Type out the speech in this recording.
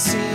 See